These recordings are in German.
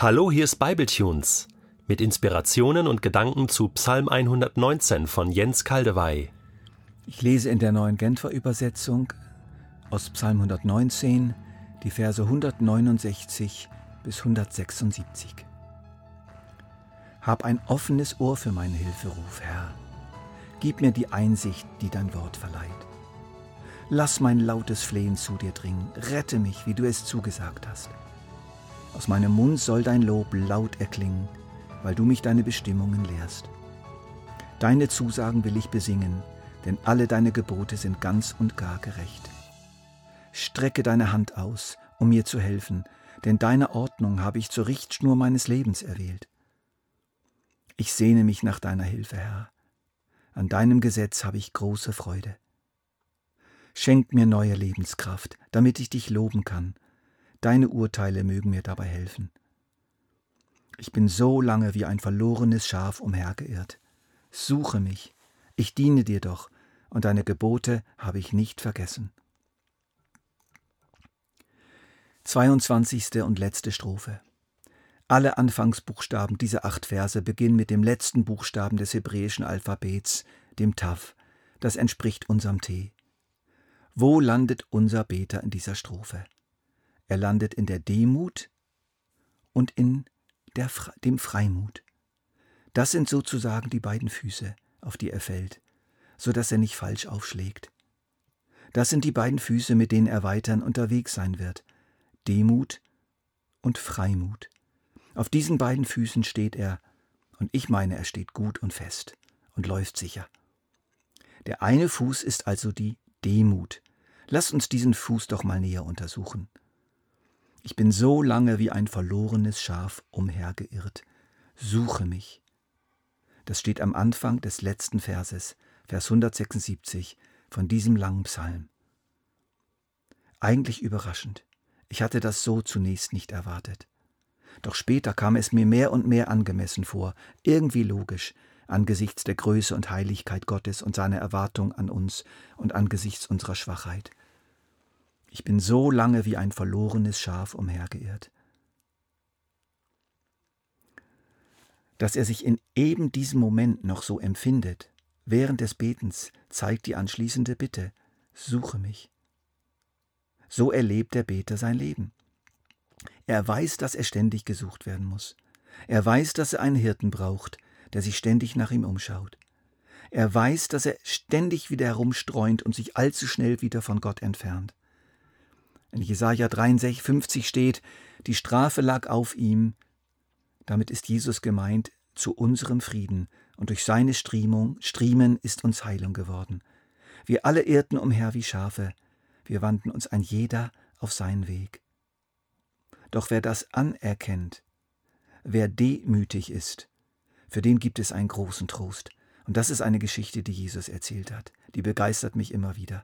Hallo, hier ist Bibletunes mit Inspirationen und Gedanken zu Psalm 119 von Jens Kaldewey. Ich lese in der neuen Genfer Übersetzung aus Psalm 119 die Verse 169 bis 176. Hab ein offenes Ohr für meinen Hilferuf, Herr. Gib mir die Einsicht, die dein Wort verleiht. Lass mein lautes Flehen zu dir dringen. Rette mich, wie du es zugesagt hast. Aus meinem Mund soll dein Lob laut erklingen, weil du mich deine Bestimmungen lehrst. Deine Zusagen will ich besingen, denn alle deine Gebote sind ganz und gar gerecht. Strecke deine Hand aus, um mir zu helfen, denn deine Ordnung habe ich zur Richtschnur meines Lebens erwählt. Ich sehne mich nach deiner Hilfe, Herr. An deinem Gesetz habe ich große Freude. Schenk mir neue Lebenskraft, damit ich dich loben kann Deine Urteile mögen mir dabei helfen. Ich bin so lange wie ein verlorenes Schaf umhergeirrt. Suche mich, ich diene dir doch, und deine Gebote habe ich nicht vergessen. 22. und letzte Strophe. Alle Anfangsbuchstaben dieser acht Verse beginnen mit dem letzten Buchstaben des hebräischen Alphabets, dem Tav. Das entspricht unserem T. Wo landet unser Beter in dieser Strophe? Er landet in der Demut und in der, dem Freimut. Das sind sozusagen die beiden Füße, auf die er fällt, so dass er nicht falsch aufschlägt. Das sind die beiden Füße, mit denen er weiterhin unterwegs sein wird. Demut und Freimut. Auf diesen beiden Füßen steht er, und ich meine, er steht gut und fest und läuft sicher. Der eine Fuß ist also die Demut. Lasst uns diesen Fuß doch mal näher untersuchen. Ich bin so lange wie ein verlorenes Schaf umhergeirrt. Suche mich. Das steht am Anfang des letzten Verses, Vers 176 von diesem langen Psalm. Eigentlich überraschend. Ich hatte das so zunächst nicht erwartet. Doch später kam es mir mehr und mehr angemessen vor, irgendwie logisch, angesichts der Größe und Heiligkeit Gottes und seiner Erwartung an uns und angesichts unserer Schwachheit. Ich bin so lange wie ein verlorenes Schaf umhergeirrt. Dass er sich in eben diesem Moment noch so empfindet, während des Betens, zeigt die anschließende Bitte, suche mich. So erlebt der Beter sein Leben. Er weiß, dass er ständig gesucht werden muss. Er weiß, dass er einen Hirten braucht, der sich ständig nach ihm umschaut. Er weiß, dass er ständig wieder herumstreunt und sich allzu schnell wieder von Gott entfernt. In Jesaja 53 steht, die Strafe lag auf ihm. Damit ist Jesus gemeint zu unserem Frieden und durch seine Striemung, Striemen ist uns Heilung geworden. Wir alle irrten umher wie Schafe, wir wandten uns ein jeder auf seinen Weg. Doch wer das anerkennt, wer demütig ist, für den gibt es einen großen Trost. Und das ist eine Geschichte, die Jesus erzählt hat. Die begeistert mich immer wieder.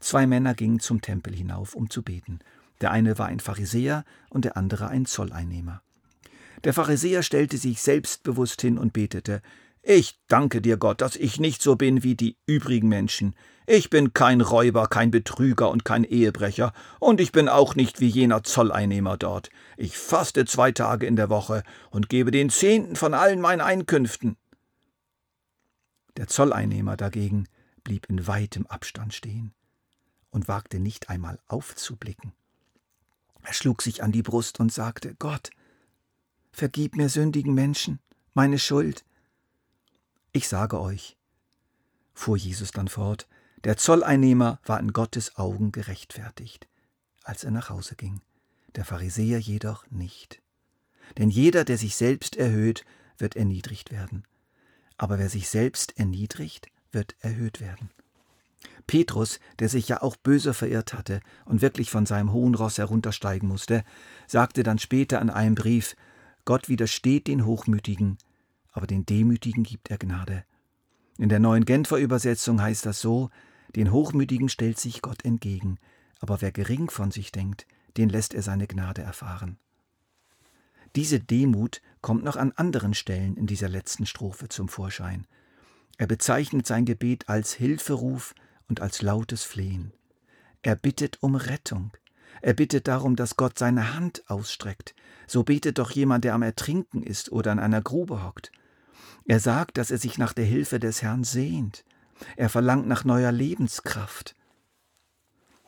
Zwei Männer gingen zum Tempel hinauf, um zu beten. Der eine war ein Pharisäer und der andere ein Zolleinnehmer. Der Pharisäer stellte sich selbstbewusst hin und betete Ich danke dir, Gott, dass ich nicht so bin wie die übrigen Menschen. Ich bin kein Räuber, kein Betrüger und kein Ehebrecher, und ich bin auch nicht wie jener Zolleinnehmer dort. Ich faste zwei Tage in der Woche und gebe den Zehnten von allen meinen Einkünften. Der Zolleinnehmer dagegen blieb in weitem Abstand stehen und wagte nicht einmal aufzublicken. Er schlug sich an die Brust und sagte, Gott, vergib mir sündigen Menschen meine Schuld. Ich sage euch, fuhr Jesus dann fort, der Zolleinnehmer war in Gottes Augen gerechtfertigt, als er nach Hause ging, der Pharisäer jedoch nicht. Denn jeder, der sich selbst erhöht, wird erniedrigt werden, aber wer sich selbst erniedrigt, wird erhöht werden. Petrus, der sich ja auch böse verirrt hatte und wirklich von seinem hohen Ross heruntersteigen musste, sagte dann später an einem Brief, Gott widersteht den Hochmütigen, aber den Demütigen gibt er Gnade. In der neuen Genfer Übersetzung heißt das so, den Hochmütigen stellt sich Gott entgegen, aber wer gering von sich denkt, den lässt er seine Gnade erfahren. Diese Demut kommt noch an anderen Stellen in dieser letzten Strophe zum Vorschein. Er bezeichnet sein Gebet als Hilferuf und als lautes Flehen. Er bittet um Rettung. Er bittet darum, dass Gott seine Hand ausstreckt. So betet doch jemand, der am Ertrinken ist oder in einer Grube hockt. Er sagt, dass er sich nach der Hilfe des Herrn sehnt. Er verlangt nach neuer Lebenskraft.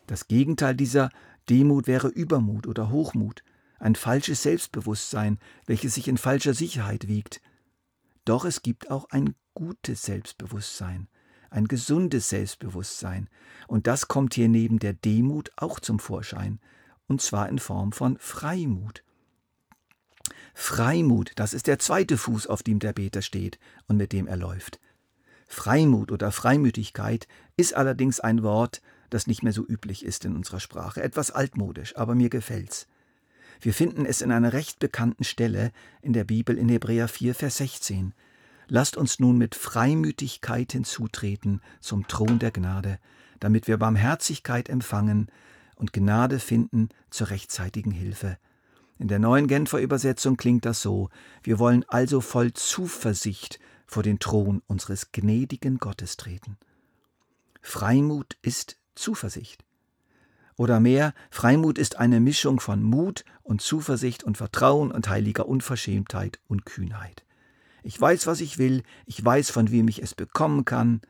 Das Gegenteil dieser Demut wäre Übermut oder Hochmut, ein falsches Selbstbewusstsein, welches sich in falscher Sicherheit wiegt. Doch es gibt auch ein gutes Selbstbewusstsein, ein gesundes Selbstbewusstsein, und das kommt hier neben der Demut auch zum Vorschein, und zwar in Form von Freimut. Freimut, das ist der zweite Fuß, auf dem der Beter steht und mit dem er läuft. Freimut oder Freimütigkeit ist allerdings ein Wort, das nicht mehr so üblich ist in unserer Sprache, etwas altmodisch, aber mir gefällt's. Wir finden es in einer recht bekannten Stelle in der Bibel in Hebräer 4, Vers 16. Lasst uns nun mit Freimütigkeit hinzutreten zum Thron der Gnade, damit wir Barmherzigkeit empfangen und Gnade finden zur rechtzeitigen Hilfe. In der neuen Genfer Übersetzung klingt das so: Wir wollen also voll Zuversicht vor den Thron unseres gnädigen Gottes treten. Freimut ist Zuversicht. Oder mehr, Freimut ist eine Mischung von Mut und Zuversicht und Vertrauen und heiliger Unverschämtheit und Kühnheit. Ich weiß, was ich will, ich weiß, von wem ich es bekommen kann,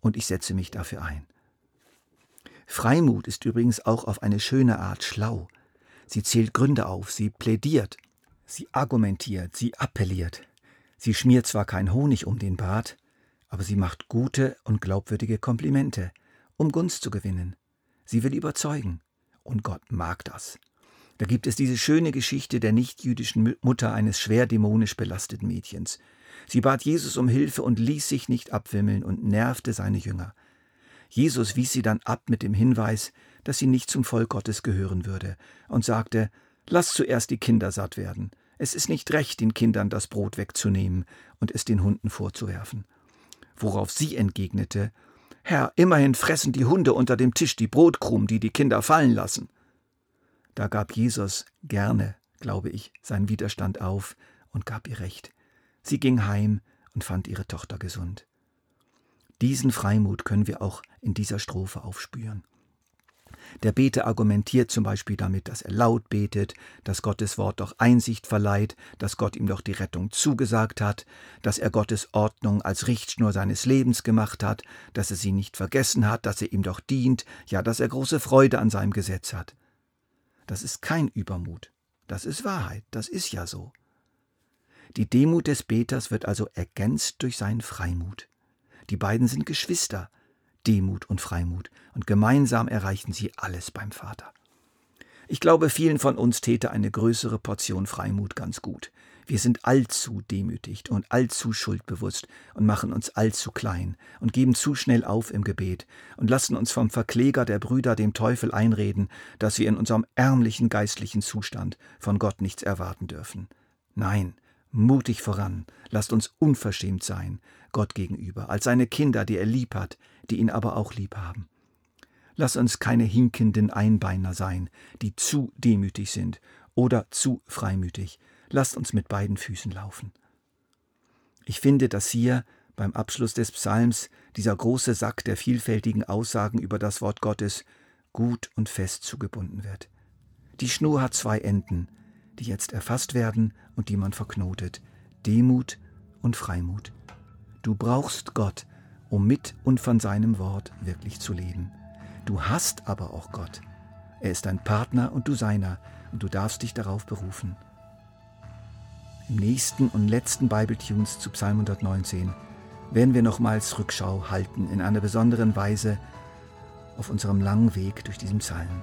und ich setze mich dafür ein. Freimut ist übrigens auch auf eine schöne Art schlau. Sie zählt Gründe auf, sie plädiert, sie argumentiert, sie appelliert. Sie schmiert zwar kein Honig um den Bart, aber sie macht gute und glaubwürdige Komplimente, um Gunst zu gewinnen. Sie will überzeugen, und Gott mag das. Da gibt es diese schöne Geschichte der nichtjüdischen Mutter eines schwer dämonisch belasteten Mädchens. Sie bat Jesus um Hilfe und ließ sich nicht abwimmeln und nervte seine Jünger. Jesus wies sie dann ab mit dem Hinweis, dass sie nicht zum Volk Gottes gehören würde, und sagte, Lass zuerst die Kinder satt werden. Es ist nicht recht, den Kindern das Brot wegzunehmen und es den Hunden vorzuwerfen. Worauf sie entgegnete, Herr, immerhin fressen die Hunde unter dem Tisch die Brotkrumen, die die Kinder fallen lassen. Da gab Jesus gerne, glaube ich, seinen Widerstand auf und gab ihr Recht. Sie ging heim und fand ihre Tochter gesund. Diesen Freimut können wir auch in dieser Strophe aufspüren. Der Beter argumentiert zum Beispiel damit, dass er laut betet, dass Gottes Wort doch Einsicht verleiht, dass Gott ihm doch die Rettung zugesagt hat, dass er Gottes Ordnung als Richtschnur seines Lebens gemacht hat, dass er sie nicht vergessen hat, dass er ihm doch dient, ja, dass er große Freude an seinem Gesetz hat. Das ist kein Übermut, das ist Wahrheit, das ist ja so. Die Demut des Beters wird also ergänzt durch seinen Freimut. Die beiden sind Geschwister, Demut und Freimut, und gemeinsam erreichen sie alles beim Vater. Ich glaube, vielen von uns täte eine größere Portion Freimut ganz gut. Wir sind allzu demütigt und allzu schuldbewusst und machen uns allzu klein und geben zu schnell auf im Gebet und lassen uns vom Verkläger der Brüder dem Teufel einreden, dass wir in unserem ärmlichen geistlichen Zustand von Gott nichts erwarten dürfen. Nein, mutig voran, lasst uns unverschämt sein, Gott gegenüber, als seine Kinder, die er lieb hat, die ihn aber auch lieb haben. Lass uns keine hinkenden Einbeiner sein, die zu demütig sind oder zu freimütig. Lasst uns mit beiden Füßen laufen. Ich finde, dass hier beim Abschluss des Psalms dieser große Sack der vielfältigen Aussagen über das Wort Gottes gut und fest zugebunden wird. Die Schnur hat zwei Enden, die jetzt erfasst werden und die man verknotet. Demut und Freimut. Du brauchst Gott, um mit und von seinem Wort wirklich zu leben. Du hast aber auch Gott. Er ist dein Partner und du seiner, und du darfst dich darauf berufen. Im nächsten und letzten Bible-Tunes zu Psalm 119 werden wir nochmals Rückschau halten in einer besonderen Weise auf unserem langen Weg durch diesen Psalm.